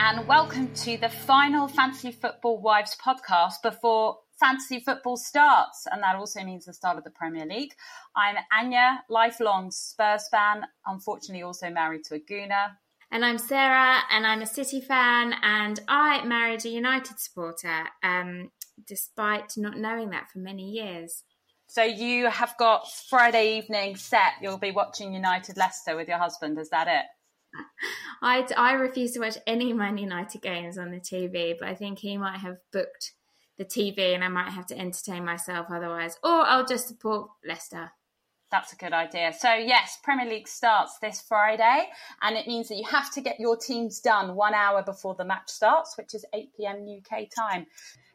and welcome to the final Fantasy Football Wives podcast before fantasy football starts, and that also means the start of the Premier League. I'm Anya, lifelong Spurs fan, unfortunately also married to a Gooner. And I'm Sarah, and I'm a City fan, and I married a United supporter, um, despite not knowing that for many years. So you have got Friday evening set. You'll be watching United Leicester with your husband. Is that it? I, I refuse to watch any Man United games on the TV, but I think he might have booked the TV and I might have to entertain myself otherwise. Or I'll just support Leicester. That's a good idea. So, yes, Premier League starts this Friday, and it means that you have to get your teams done one hour before the match starts, which is 8 pm UK time.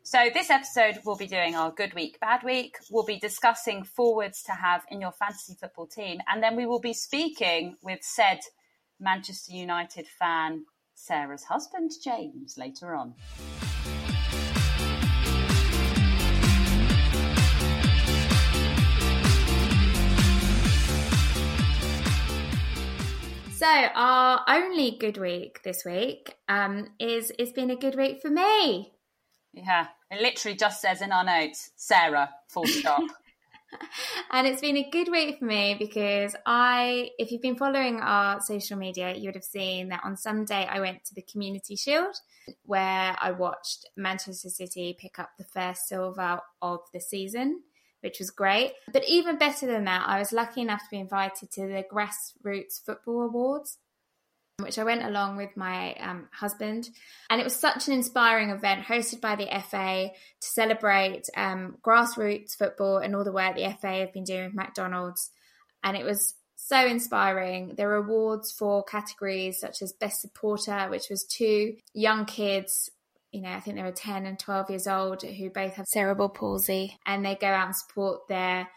So, this episode, we'll be doing our good week, bad week. We'll be discussing forwards to have in your fantasy football team. And then we will be speaking with said Manchester United fan, Sarah's husband, James, later on. So our only good week this week um, is it's been a good week for me. Yeah, it literally just says in our notes, Sarah, full stop. and it's been a good week for me because I, if you've been following our social media, you would have seen that on Sunday I went to the Community Shield where I watched Manchester City pick up the first silver of the season, which was great. But even better than that, I was lucky enough to be invited to the Grassroots Football Awards which I went along with my um, husband. And it was such an inspiring event hosted by the FA to celebrate um, grassroots football and all the work the FA have been doing with McDonald's. And it was so inspiring. There were awards for categories such as Best Supporter, which was two young kids. You know, I think they were 10 and 12 years old who both have cerebral palsy and they go out and support their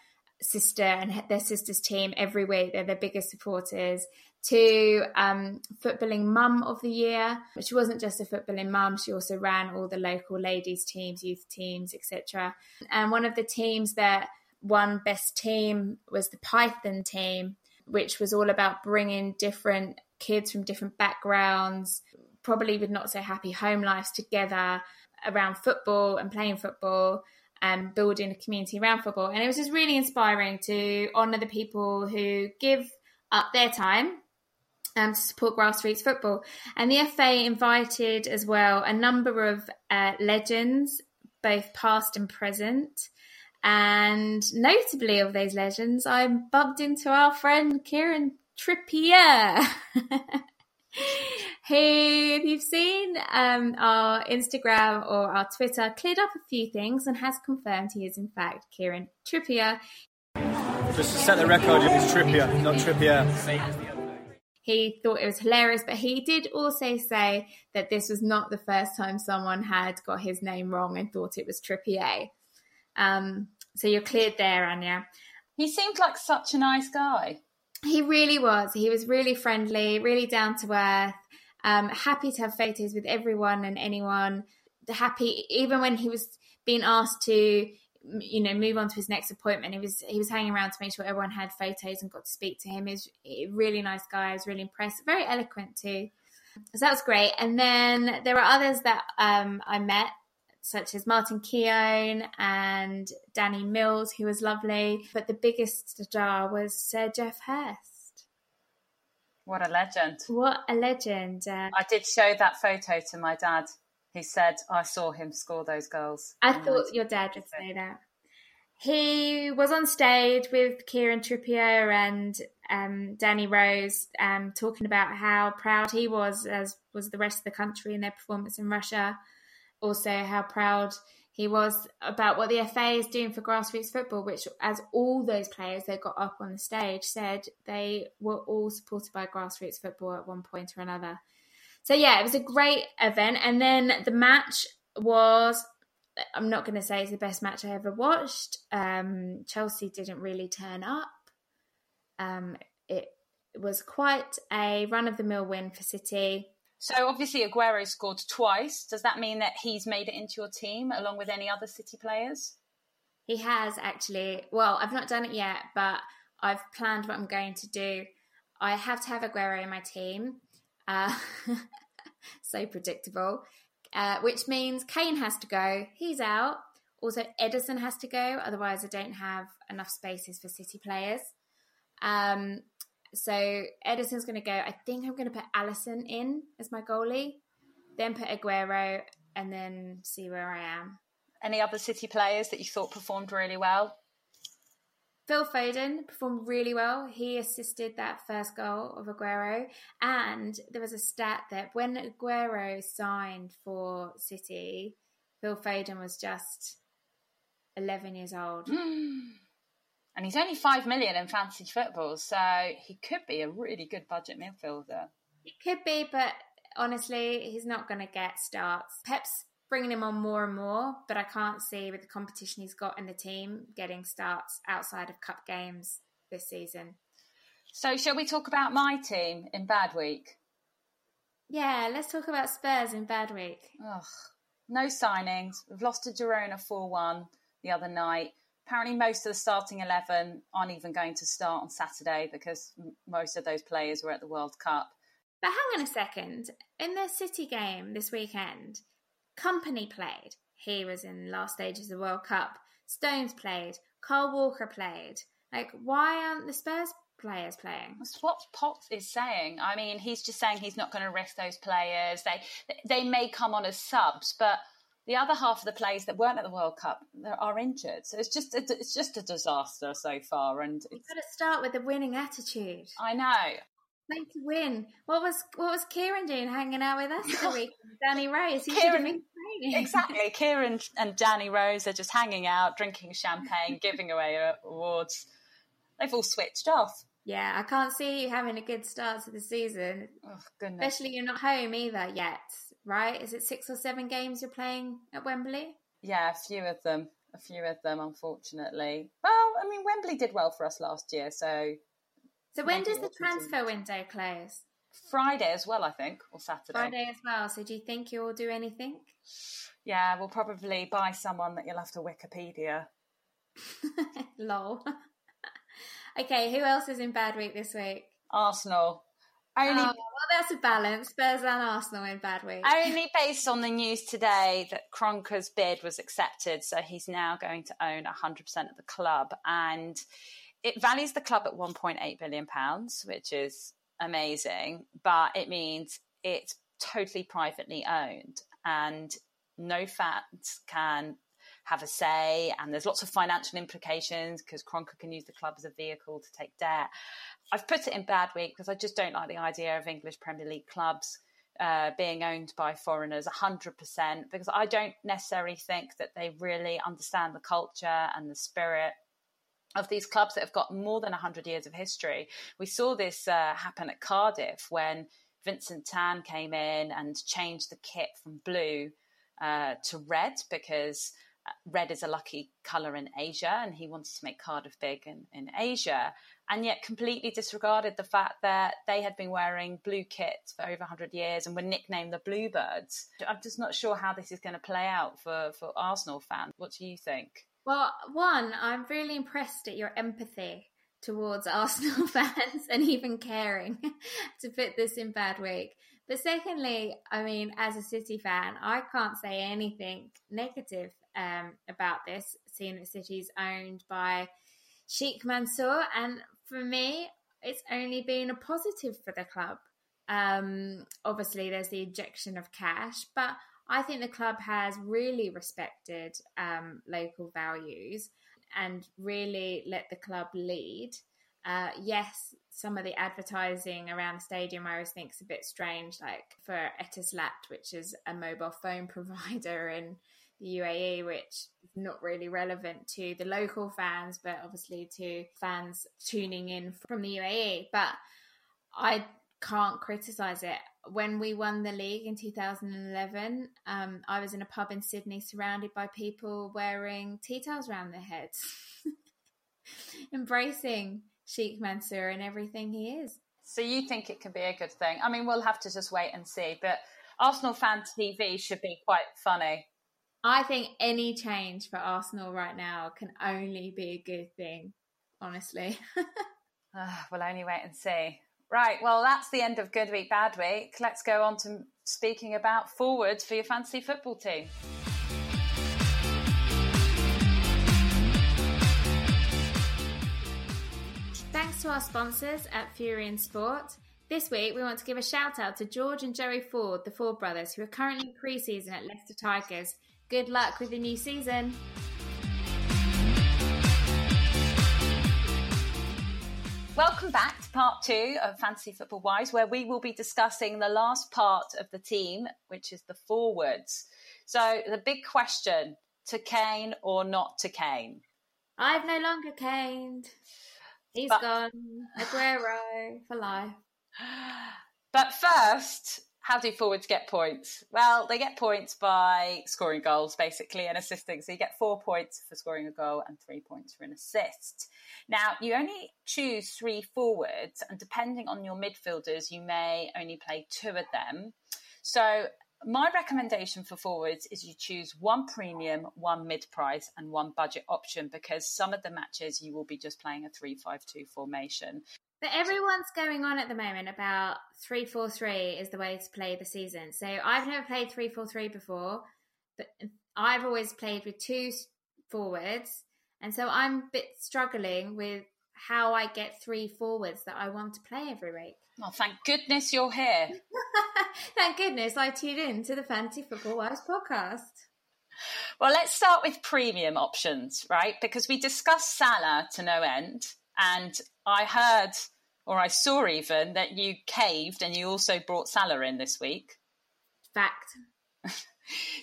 sister and their sister's team every week. They're their biggest supporters to um, footballing mum of the year. But she wasn't just a footballing mum; she also ran all the local ladies teams, youth teams, etc. And one of the teams that won best team was the Python team, which was all about bringing different kids from different backgrounds, probably with not so happy home lives, together around football and playing football and building a community around football. And it was just really inspiring to honour the people who give up their time um, to support grassroots football. And the FA invited as well a number of uh, legends, both past and present. And notably, of those legends, I bumped into our friend Kieran Trippier. who, if you've seen um, our Instagram or our Twitter, cleared up a few things and has confirmed he is, in fact, Kieran Trippier. Just to set the record, it is Trippier, not Trippier. He thought it was hilarious, but he did also say that this was not the first time someone had got his name wrong and thought it was Trippier. Um, so you're cleared there, Anya. He seemed like such a nice guy. He really was. He was really friendly, really down to earth, um, happy to have photos with everyone and anyone. Happy, even when he was being asked to you know move on to his next appointment. He was he was hanging around to make sure everyone had photos and got to speak to him. He's a really nice guy. I was really impressed very eloquent too. So that was great. And then there were others that um, i met such as martin keown and danny mills who was lovely. But the biggest star was sir geoff hurst. What a legend. What a legend. Uh, i did show that photo to my dad he said, I saw him score those goals. I thought your dad would say that. He was on stage with Kieran Trippier and um, Danny Rose, um, talking about how proud he was, as was the rest of the country in their performance in Russia. Also, how proud he was about what the FA is doing for grassroots football, which, as all those players that got up on the stage said, they were all supported by grassroots football at one point or another. So yeah, it was a great event. And then the match was I'm not going to say it's the best match I ever watched. Um, Chelsea didn't really turn up. Um, it was quite a run of the mill win for City. So obviously Aguero scored twice. Does that mean that he's made it into your team along with any other City players? He has actually. Well, I've not done it yet, but I've planned what I'm going to do. I have to have Aguero in my team. Uh, so predictable. Uh, which means Kane has to go. He's out. Also, Ederson has to go. Otherwise, I don't have enough spaces for City players. Um, so Ederson's going to go. I think I'm going to put Alisson in as my goalie, then put Aguero, and then see where I am. Any other City players that you thought performed really well? Phil Foden performed really well. He assisted that first goal of Aguero. And there was a stat that when Aguero signed for City, Phil Foden was just 11 years old. Hmm. And he's only 5 million in fantasy football, so he could be a really good budget midfielder. He could be, but honestly, he's not going to get starts. Pep's bringing him on more and more, but I can't see with the competition he's got in the team getting starts outside of cup games this season. So, shall we talk about my team in bad week? Yeah, let's talk about Spurs in bad week. Ugh, no signings. We've lost to Girona 4 1 the other night. Apparently, most of the starting 11 aren't even going to start on Saturday because most of those players were at the World Cup. But hang on a second. In the City game this weekend, Kompany played. He was in last stages of the World Cup. Stones played. Kyle Walker played. Like, why aren't the Spurs players playing? That's what Poch's is saying. I mean, he's just saying he's not going to risk those players. They they may come on as subs, but the other half of the players that weren't at the World Cup are injured. So it's just a, it's just a disaster so far. And you've got to start with a winning attitude. I know. Like to win. What was what was Kieran doing hanging out with us the week? Danny Rose. He Kieran, exactly. Kieran and Danny Rose are just hanging out, drinking champagne, giving away awards. They've all switched off. Yeah, I can't see you having a good start to the season. Oh goodness. Especially you're not home either yet, right? Is it six or seven games you're playing at Wembley? Yeah, a few of them. A few of them, unfortunately. Well, I mean, Wembley did well for us last year, so so when does the transfer window close? Friday as well, I think, or Saturday. Friday as well. So do you think you'll do anything? Yeah, we'll probably buy someone that you'll have to Wikipedia. Lol. okay, who else is in bad week this week? Arsenal. Only, oh, well, that's a balance. Spurs and Arsenal in bad week. Only based on the news today that Kroenke's bid was accepted, so he's now going to own 100% of the club. And it values the club at 1.8 billion pounds, which is amazing, but it means it's totally privately owned and no fans can have a say and there's lots of financial implications because Kroenke can use the club as a vehicle to take debt. I've put it in bad week because I just don't like the idea of English Premier League clubs uh, being owned by foreigners 100% because I don't necessarily think that they really understand the culture and the spirit of these clubs that have got more than 100 years of history. We saw this uh, happen at Cardiff when Vincent Tan came in and changed the kit from blue uh, to red because uh, red is a lucky colour in Asia and he wanted to make Cardiff big in, in Asia and yet completely disregarded the fact that they had been wearing blue kits for over 100 years and were nicknamed the Bluebirds. I'm just not sure how this is going to play out for, for Arsenal fans. What do you think? Well, one, I'm really impressed at your empathy towards Arsenal fans and even caring to put this in bad week. But secondly, I mean, as a City fan, I can't say anything negative um, about this, seeing that City's owned by Sheikh Mansour. And for me, it's only been a positive for the club. Um, obviously, there's the injection of cash, but I think the club has really respected um, local values and really let the club lead. Uh, yes, some of the advertising around the stadium I always think is a bit strange, like for Etisalat, which is a mobile phone provider in the UAE, which is not really relevant to the local fans, but obviously to fans tuning in from the UAE. But I can't criticize it when we won the league in 2011, um, I was in a pub in Sydney surrounded by people wearing tea towels around their heads, embracing Sheikh Mansour and everything he is. So you think it can be a good thing? I mean, we'll have to just wait and see. But Arsenal fan TV should be quite funny. I think any change for Arsenal right now can only be a good thing, honestly. uh, we'll only wait and see Right, well, that's the end of Good Week, Bad Week. Let's go on to speaking about forwards for your fantasy football team. Thanks to our sponsors at Fury and Sport. This week, we want to give a shout out to George and Joey Ford, the Ford brothers, who are currently pre season at Leicester Tigers. Good luck with the new season. Welcome back to part two of Fantasy Football Wives, where we will be discussing the last part of the team, which is the forwards. So, the big question to Kane or not to Kane? I've no longer caned. He's but, gone. Aguero for life. But first, how do forwards get points? Well, they get points by scoring goals, basically, and assisting. So you get four points for scoring a goal and three points for an assist. Now, you only choose three forwards, and depending on your midfielders, you may only play two of them. So my recommendation for forwards is you choose one premium, one mid price, and one budget option because some of the matches you will be just playing a 3 5 2 formation. But everyone's going on at the moment about 3 4 3 is the way to play the season. So I've never played 3 4 3 before, but I've always played with two forwards. And so I'm a bit struggling with how I get three forwards that I want to play every week. Well, thank goodness you're here. thank goodness I tuned in to the Fantasy Football Wives podcast. Well, let's start with premium options, right? Because we discussed Salah to no end. And I heard, or I saw even, that you caved and you also brought Salah in this week. Fact.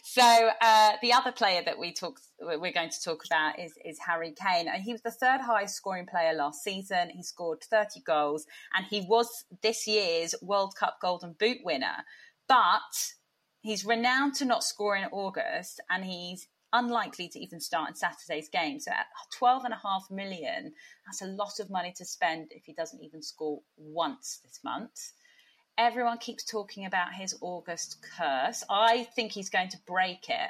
so uh, the other player that we talk, we're going to talk about is, is Harry Kane. And he was the third highest scoring player last season. He scored 30 goals and he was this year's World Cup Golden Boot winner. But he's renowned to not score in August and he's unlikely to even start in Saturday's game. So at 12 and a half million, that's a lot of money to spend if he doesn't even score once this month. Everyone keeps talking about his August curse. I think he's going to break it.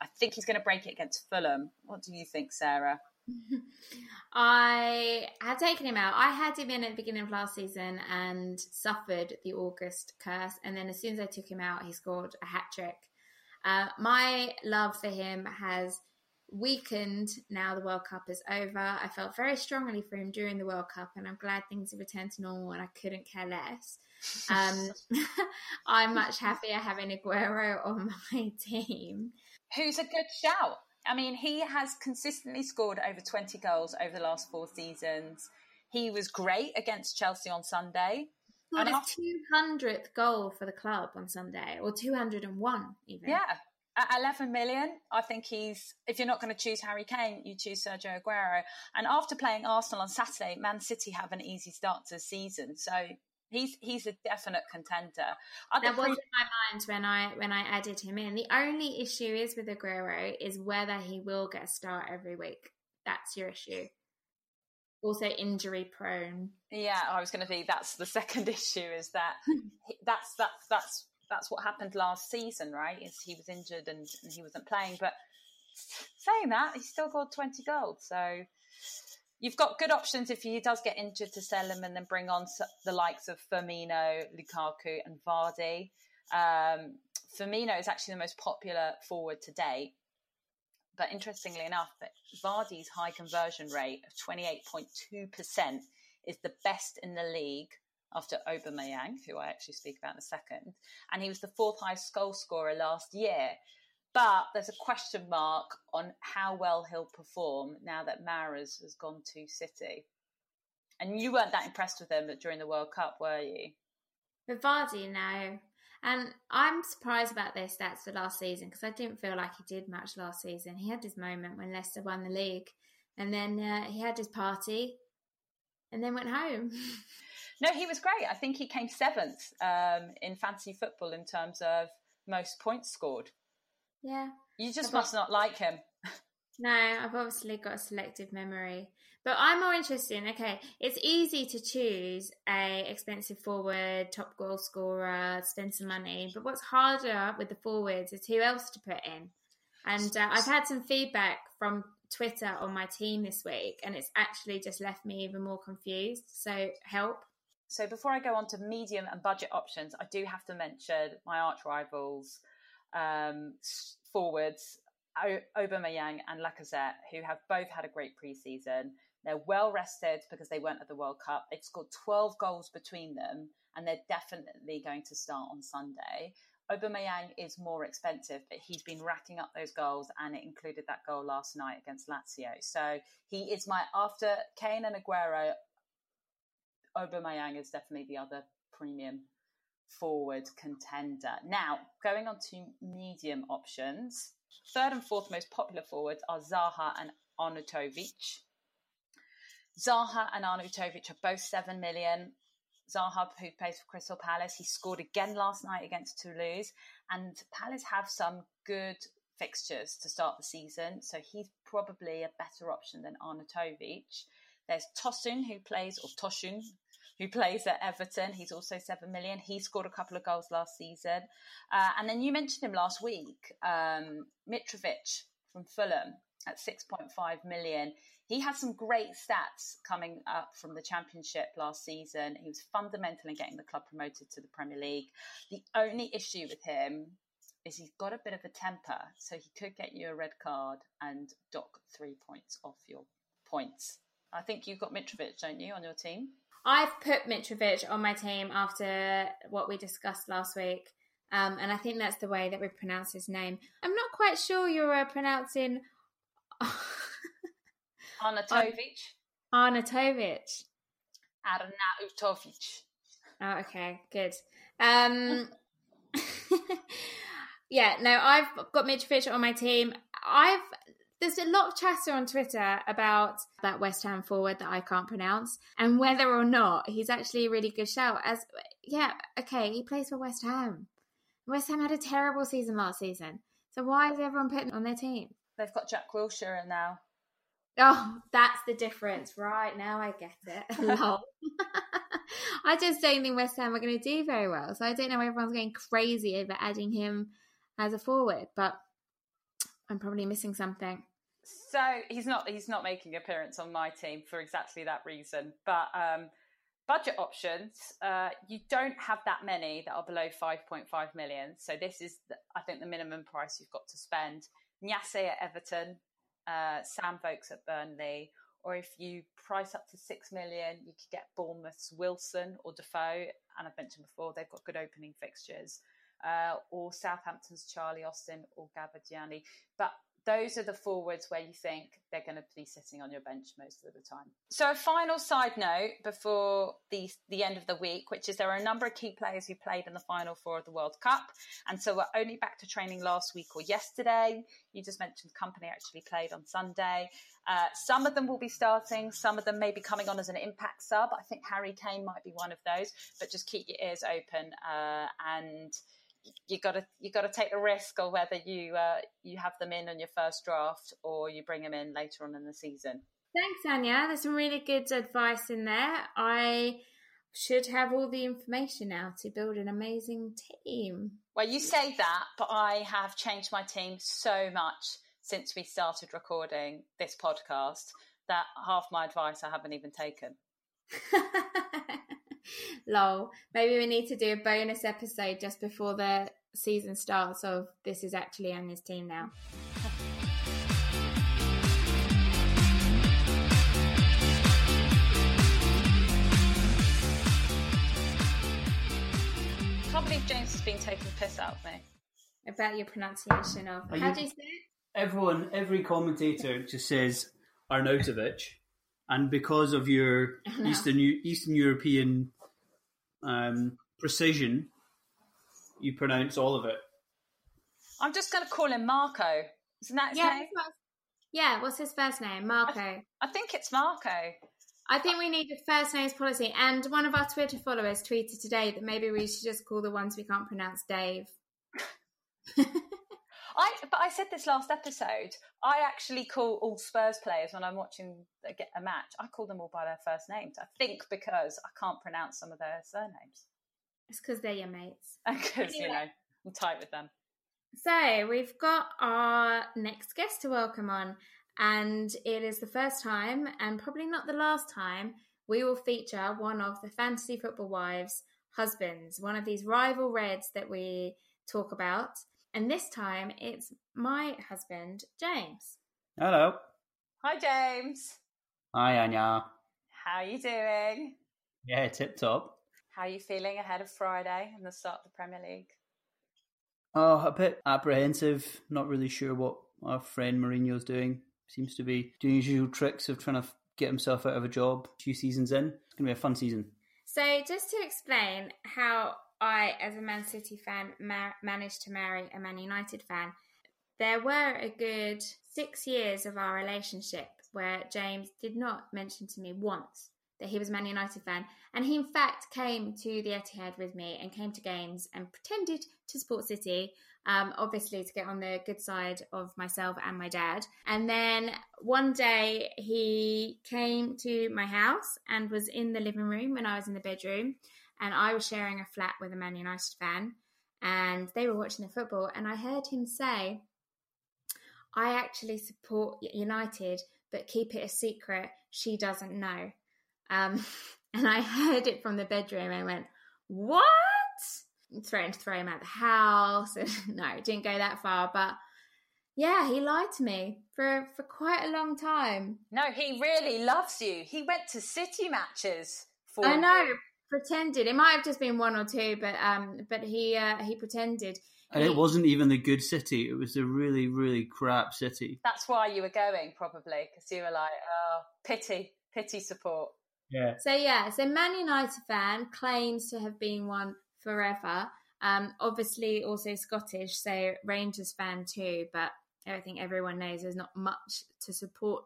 I think he's going to break it against Fulham. What do you think, Sarah? I had taken him out. I had him in at the beginning of last season and suffered the August curse. And then as soon as I took him out, he scored a hat trick. Uh, my love for him has weakened now the World Cup is over. I felt very strongly for him during the World Cup, and I'm glad things have returned to normal, and I couldn't care less. Um, I'm much happier having Aguero on my team. Who's a good shout? I mean, he has consistently scored over 20 goals over the last four seasons. He was great against Chelsea on Sunday scored his two hundredth goal for the club on Sunday, or two hundred and one even. Yeah, at 11 million, I think he's. If you're not going to choose Harry Kane, you choose Sergio Aguero. And after playing Arsenal on Saturday, Man City have an easy start to the season, so he's he's a definite contender. That was in my mind when I when I added him in. The only issue is with Aguero is whether he will get a start every week. That's your issue also injury prone. Yeah, I was going to be. That's the second issue. Is that that's that's that's that's what happened last season, right? Is he was injured and, and he wasn't playing. But saying that, he still got twenty goals. So you've got good options if he does get injured to sell him and then bring on the likes of Firmino, Lukaku, and Vardy. Um, Firmino is actually the most popular forward to date. But interestingly enough, that Vardy's high conversion rate of 28.2% is the best in the league after Aubameyang, who I actually speak about in a second. And he was the fourth highest goal scorer last year. But there's a question mark on how well he'll perform now that Mahrez has gone to City. And you weren't that impressed with him during the World Cup, were you? Vardy, no. And I'm surprised about their stats for last season because I didn't feel like he did much last season. He had his moment when Leicester won the league, and then uh, he had his party, and then went home. no, he was great. I think he came seventh um, in fantasy football in terms of most points scored. Yeah, you just must not like him. No, I've obviously got a selective memory. But I'm more interested in okay, it's easy to choose a expensive forward, top goal scorer, spend some money. But what's harder with the forwards is who else to put in. And uh, I've had some feedback from Twitter on my team this week, and it's actually just left me even more confused. So help. So before I go on to medium and budget options, I do have to mention my arch rivals um, forwards, Aubameyang and Lacazette, who have both had a great preseason. They're well rested because they weren't at the World Cup. They've scored 12 goals between them, and they're definitely going to start on Sunday. Aubameyang is more expensive, but he's been racking up those goals, and it included that goal last night against Lazio. So he is my after Kane and Aguero. Aubameyang is definitely the other premium forward contender. Now, going on to medium options, third and fourth most popular forwards are Zaha and Arnautovic. Zaha and Arnautovic are both 7 million. Zaha, who plays for Crystal Palace, he scored again last night against Toulouse. And Palace have some good fixtures to start the season, so he's probably a better option than Arnautovic. There's Tosun, who plays, or Tosun, who plays at Everton. He's also seven million. He scored a couple of goals last season. Uh, and then you mentioned him last week, um, Mitrovic from Fulham at 6.5 million. He had some great stats coming up from the Championship last season. He was fundamental in getting the club promoted to the Premier League. The only issue with him is he's got a bit of a temper, so he could get you a red card and dock three points off your points. I think you've got Mitrovic, don't you, on your team? I've put Mitrovic on my team after what we discussed last week. Um, and I think that's the way that we pronounce his name. I'm not quite sure you're uh, pronouncing Arnautovic. Arnautovic. Arnautovic. Oh, okay, good. Um, yeah, no, I've got Mitch Mitrovic on my team. I've there's a lot of chatter on Twitter about that West Ham forward that I can't pronounce and whether or not he's actually a really good shout. As yeah, okay, he plays for West Ham. West Ham had a terrible season last season, so why is everyone putting on their team? They've got Jack Wilshere now. Oh, that's the difference, right? Now I get it. I just don't think West Ham are going to do very well, so I don't know everyone's going crazy over adding him as a forward, but I'm probably missing something. So he's not he's not making appearance on my team for exactly that reason. But um, budget options, uh, you don't have that many that are below 5.5 million. So this is, the, I think, the minimum price you've got to spend. Niasse at Everton, uh, Sam Vokes at Burnley, or if you price up to six million, you could get Bournemouth's Wilson or Defoe. And I've mentioned before they've got good opening fixtures. Uh, or Southampton's Charlie Austin or Gabbiadini. But those are the forwards where you think they're going to be sitting on your bench most of the time. So, a final side note before the the end of the week, which is there are a number of key players who played in the final four of the World Cup, and so we're only back to training last week or yesterday. You just mentioned the Kompany actually played on Sunday. Uh, some of them will be starting, some of them may be coming on as an impact sub. I think Harry Kane might be one of those, but just keep your ears open uh, and you got to you got to take the risk of whether you uh, you have them in on your first draft or you bring them in later on in the season. Thanks, Anya. There's some really good advice in there. I should have all the information now to build an amazing team. Well, you say that, but I have changed my team so much since we started recording this podcast that half my advice I haven't even taken. Lol. Maybe we need to do a bonus episode just before the season starts of this is actually Anya's team now. I can't believe James has been taking piss out of me. About your pronunciation of Are how you, do you say it? Everyone, every commentator just says Arnautovic, and because of your Eastern Eastern European um, precision, you pronounce all of it. I'm just going to call him Marco. Isn't that his yeah, name? Yeah, what's his first name? Marco. I, I think it's Marco. I think we need a first names policy. And one of our Twitter followers tweeted today that maybe we should just call the ones we can't pronounce Dave. I but I said this last episode. I actually call all Spurs players when I'm watching a match. I call them all by their first names. I think because I can't pronounce some of their surnames. It's because they're your mates. Because anyway. you know I'm tight with them. So we've got our next guest to welcome on, and it is the first time, and probably not the last time, we will feature one of the fantasy football wives' husbands, one of these rival Reds that we talk about. And this time it's my husband, James. Hello. Hi, James. Hi, Anya. How are you doing? Yeah, tip top. How are you feeling ahead of Friday and the start of the Premier League? Oh, a bit apprehensive. Not really sure what our friend Mourinho's doing. Seems to be doing his usual tricks of trying to get himself out of a job. Two seasons in, it's going to be a fun season. So, just to explain how I, as a Man City fan, ma- managed to marry a Man United fan, there were a good six years of our relationship where James did not mention to me once that he was a Man United fan. And he, in fact, came to the Etihad with me and came to games and pretended to support City, um, obviously to get on the good side of myself and my dad. And then one day he came to my house and was in the living room when I was in the bedroom. And I was sharing a flat with a Man United fan. And they were watching the football. And I heard him say, I actually support United, but keep it a secret. She doesn't know. Um, and I heard it from the bedroom and went, What? Threatened to throw him out the house. no, it didn't go that far. But yeah, he lied to me for, for quite a long time. No, he really loves you. He went to City matches for I know. Pretended. It might have just been one or two, but um, but he uh, he pretended. And He- it wasn't even the good city. It was a really, really crap city. That's why you were going, probably, because you were like, oh, pity, pity support. Yeah. So yeah, so Man United fan claims to have been one forever. Um, obviously also Scottish, so Rangers fan too. But I think everyone knows there's not much to support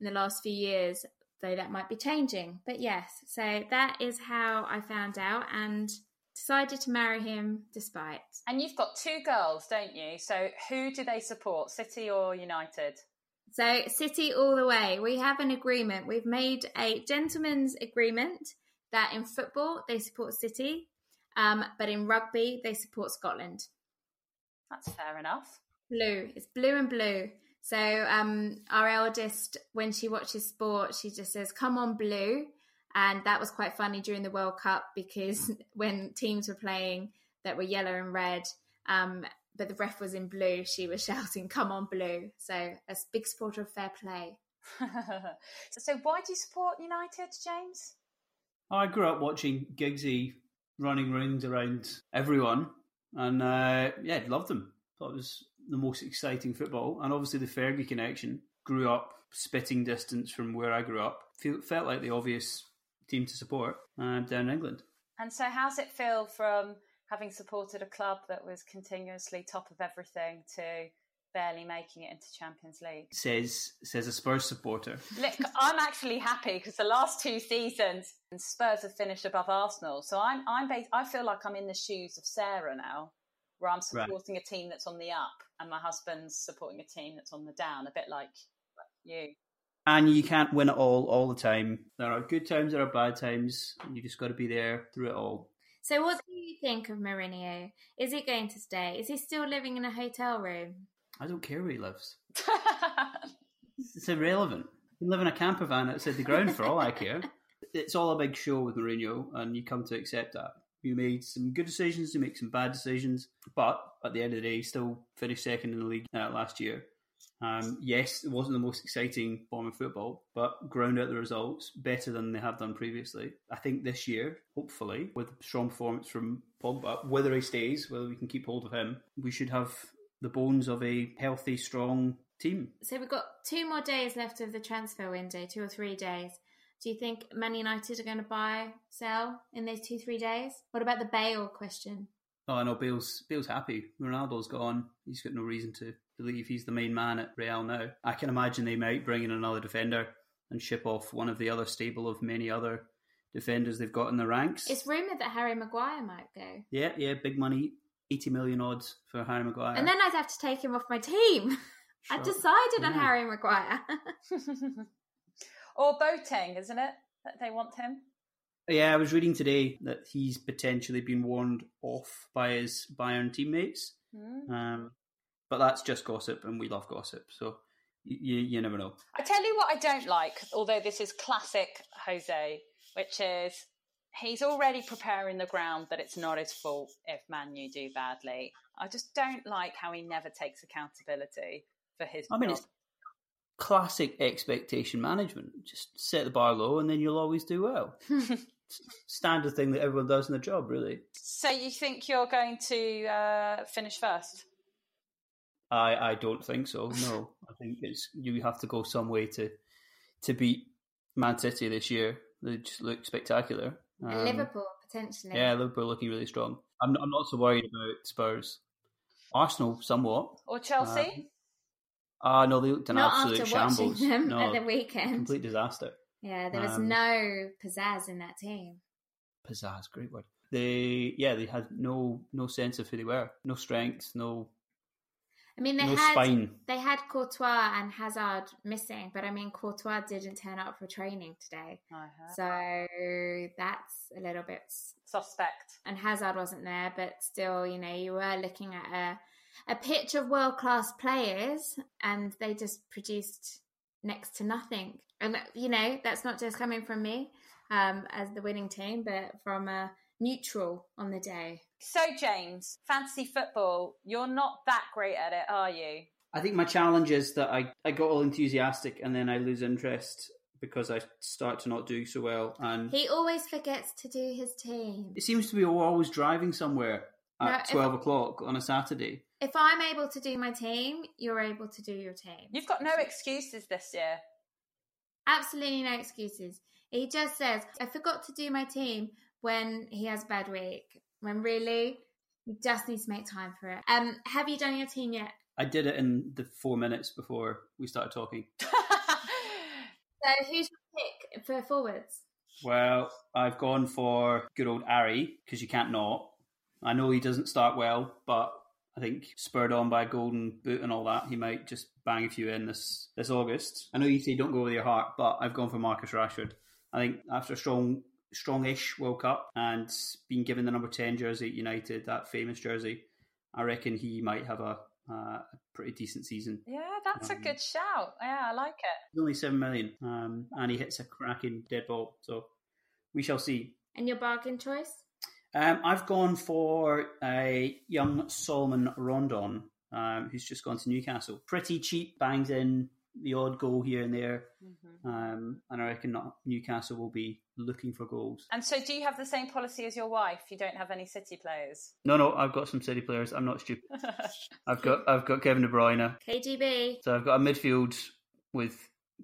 in the last few years, though that might be changing. But yes, so that is how I found out and decided to marry him despite. And you've got two girls, don't you? So who do they support, City or United? So City all the way. We have an agreement. We've made a gentleman's agreement that in football they support City, um, but in rugby they support Scotland. That's fair enough. Blue. It's blue and blue. So um, our eldest, when she watches sport, she just says, "Come on, blue." And that was quite funny during the World Cup because when teams were playing that were yellow and red, um, but the ref was in blue, she was shouting, "Come on, blue!" So a big supporter of fair play. so why do you support United, James? I grew up watching Giggsy running rings around everyone, and uh, yeah, loved them. Thought it was the most exciting football, and obviously the Fergie connection. Grew up spitting distance from where I grew up. Feel, felt like the obvious team to support uh, down in England. And so how's it feel from having supported a club that was continuously top of everything to barely making it into Champions League? Says says a Spurs supporter. Look, I'm actually happy because the last two seasons Spurs have finished above Arsenal. So I'm I'm bas- I feel like I'm in the shoes of Sarah now, where I'm Right. supporting a team that's on the up and my husband's supporting a team that's on the down, a bit like you. And you can't win it all all the time. There are good times, there are bad times. and You just got to be there through it all. So, what do you think of Mourinho? Is he going to stay? Is he still living in a hotel room? I don't care where he lives. It's irrelevant. You can live in a camper van outside the ground for all I care. It's all a big show with Mourinho, and you come to accept that. You made some good decisions, you make some bad decisions, but at the end of the day, still finished second in the league uh, last year. Um, yes, it wasn't the most exciting form of football, but ground out the results better than they have done previously. I think this year, hopefully, with strong performance from Pogba, whether he stays, whether we can keep hold of him, we should have the bones of a healthy, strong team. So, we've got two more days left of the transfer window, two or three days. Do you think Man United are going to buy, sell in those two, three days? What about the Bale question? Oh no, Bale's Bale's happy. Ronaldo's gone. He's got no reason to believe he's the main man at Real now. I can imagine they might bring in another defender and ship off one of the other stable of many other defenders they've got in the ranks. It's rumoured that Harry Maguire might go. yeah, yeah, big money, eighty million odds for Harry Maguire. And then I'd have to take him off my team. I Sure. decided on Yeah. Harry Maguire. or Boateng, isn't it? That they want him. Yeah, I was reading today that he's potentially been warned off by his Bayern teammates. Hmm. Um, but that's just gossip, and we love gossip. So you, you never know. I tell you what I don't like, although this is classic Jose, which is he's already preparing the ground that it's not his fault if Man U do badly. I just don't like how he never takes accountability for his. I mean, job. it's classic expectation management. Just set the bar low, and then you'll always do well. Standard thing that everyone does in the job, really. So you think you're going to uh, finish first? I, I don't think so. No, I think it's you have to go some way to to beat Man City this year. They just look spectacular. Um, Liverpool potentially. Yeah, Liverpool looking really strong. I'm not, I'm not so worried about Spurs. Arsenal, somewhat. Or Chelsea? Ah, no, they looked an Not absolute after shambles. watching them no, at the weekend. complete disaster. Yeah, there was Um, no pizzazz in that team. Pizzazz, great word. They, yeah, they had no no sense of who they were. No strength, no I mean, they no had spine. they had Courtois and Hazard missing, but I mean, Courtois didn't turn up for training today, I heard. so that's a little bit. Suspect. And Hazard wasn't there, but still, you know, you were looking at a a pitch of world class players, and they just produced next to nothing. And you know, that's not just coming from me um, as the winning team, but from a neutral on the day. So, James, fantasy football, you're not that great at it, are you? I think my challenge is that I, I got all enthusiastic and then I lose interest because I start to not do so well. And He always forgets to do his team. it seems to be always driving somewhere at if- 12 o'clock on a Saturday. If I'm able to do my team, you're able to do your team. You've got no excuses this year. Absolutely no excuses. He just says, I forgot to do my team when he has a bad week. When really, you just need to make time for it. Um, have you done your team yet? I did it in the four minutes before we started talking. So who's your pick for forwards? Well, I've gone for good old Ari because you can't not. I know he doesn't start well, but I think spurred on by golden boot and all that, he might just bang a few in this this August. I know you say don't go with your heart, but I've gone for Marcus Rashford. I think after a strong strongish World Cup and being given the number ten jersey at United, that famous jersey, I reckon he might have a, uh, a pretty decent season. yeah, that's a Um, good shout. Yeah, I like it. Only seven million, um, and he hits a cracking dead ball. So we shall see. And your bargain choice? Um, I've gone for a young Salomon Rondon, um, who's just gone to Newcastle. Pretty cheap, bangs in the odd goal here and there, um, and I reckon not Newcastle will be looking for goals. And so, do you have the same policy as your wife? You don't have any City players? No, no, I've got some City players. I'm not stupid. I've got I've got Kevin De Bruyne, KGB. so I've got a midfield with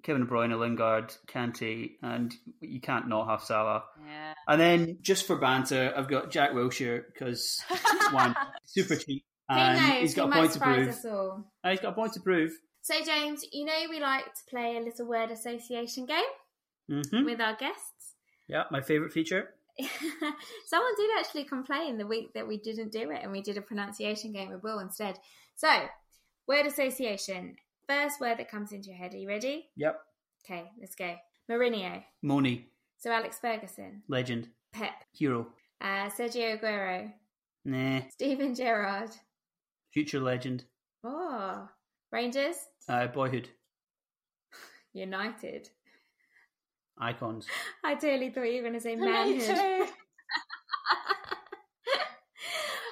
Kevin De Bruyne, Lingard, Kante, and you can't not have Salah. yeah. And then just for banter, I've got Jack Wilshere because one super cheap. And knows? he's got he a point to prove. us all. Uh, he's got a point to prove. So, James, you know we like to play a little word association game hmm with our guests. Yeah, my favourite feature. Someone did actually complain the week that we didn't do it and we did a pronunciation game with Will instead. So, word association. First word that comes into your head. Are you ready? Yep. Okay, let's go. Mourinho. Moni, So, Alex Ferguson. legend, Pep. hero. Uh, Sergio Aguero. Nah, Steven Gerrard. future legend. Oh, Rangers. Uh, boyhood. United. Icons. I totally thought you were going to say Me manhood.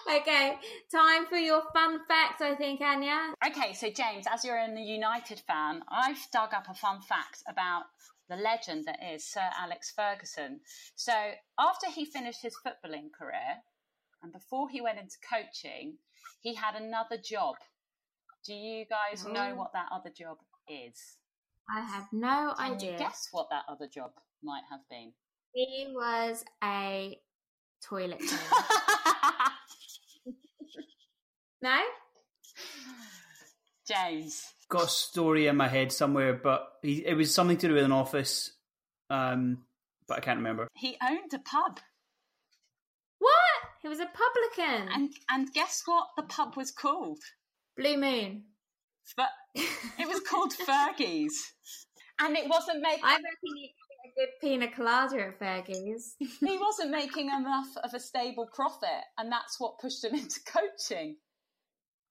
Okay, time for your fun facts, I think, Anya. Okay, so James, as you're a United fan, I've dug up a fun fact about the legend that is Sir Alex Ferguson. So, after he finished his footballing career and before he went into coaching, he had another job. Do you guys know Oh. what that other job is? I have no Can idea. you guess what that other job might have been? He was a toilet cleaner. no? James. Got a story in my head somewhere, but he, it was something to do with an office, um, but I can't remember. He owned a pub. What? He was a publican. And and guess what the pub was called? Blue Moon. But it was called Fergie's. And it wasn't making I reckon you could get a good pina colada at Fergie's. he wasn't making enough of a stable profit and that's what pushed him into coaching.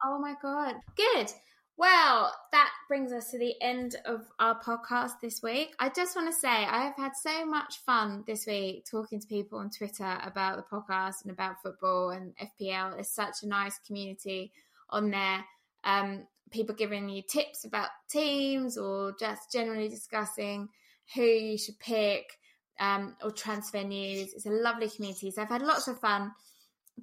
Oh my god. Good. Well, that brings us to the end of our podcast this week. I just want to say I have had so much fun this week talking to people on Twitter about the podcast and about football and FPL. There's such a nice community on there. Um, people giving you tips about teams or just generally discussing who you should pick um, or transfer news. It's a lovely community. So I've had lots of fun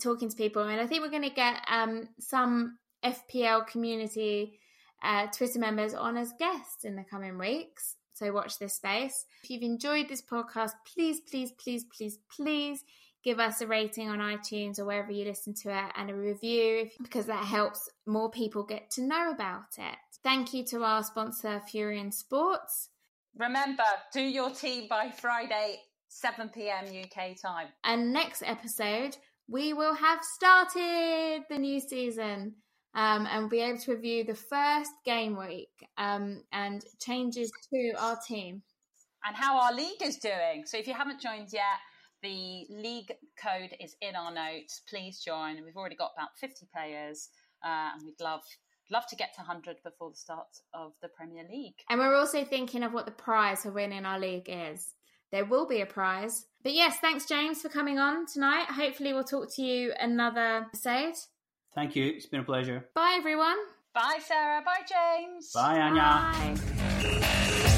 talking to people, and I think we're going to get um, some FPL community uh, Twitter members on as guests in the coming weeks. So watch this space. If you've enjoyed this podcast, please, please, please, please, please give us a rating on iTunes or wherever you listen to it and a review because that helps more people get to know about it. Thank you to our sponsor, Furion Sports. Remember, do your team by Friday, 7 pm UK time. And next episode, we will have started the new season um, and we'll be able to review the first game week um, and changes to our team. And how our league is doing. So if you haven't joined yet, the league code is in our notes. Please join. We've already got about 50 players, uh, and we'd love love to get to 100 before the start of the Premier League. And we're also thinking of what the prize for winning our league is. There will be a prize. But yes, thanks, James, for coming on tonight. Hopefully, we'll talk to you another episode. Thank you. It's been a pleasure. Bye, everyone. Bye, Sarah. Bye, James. Bye, Anya. Bye.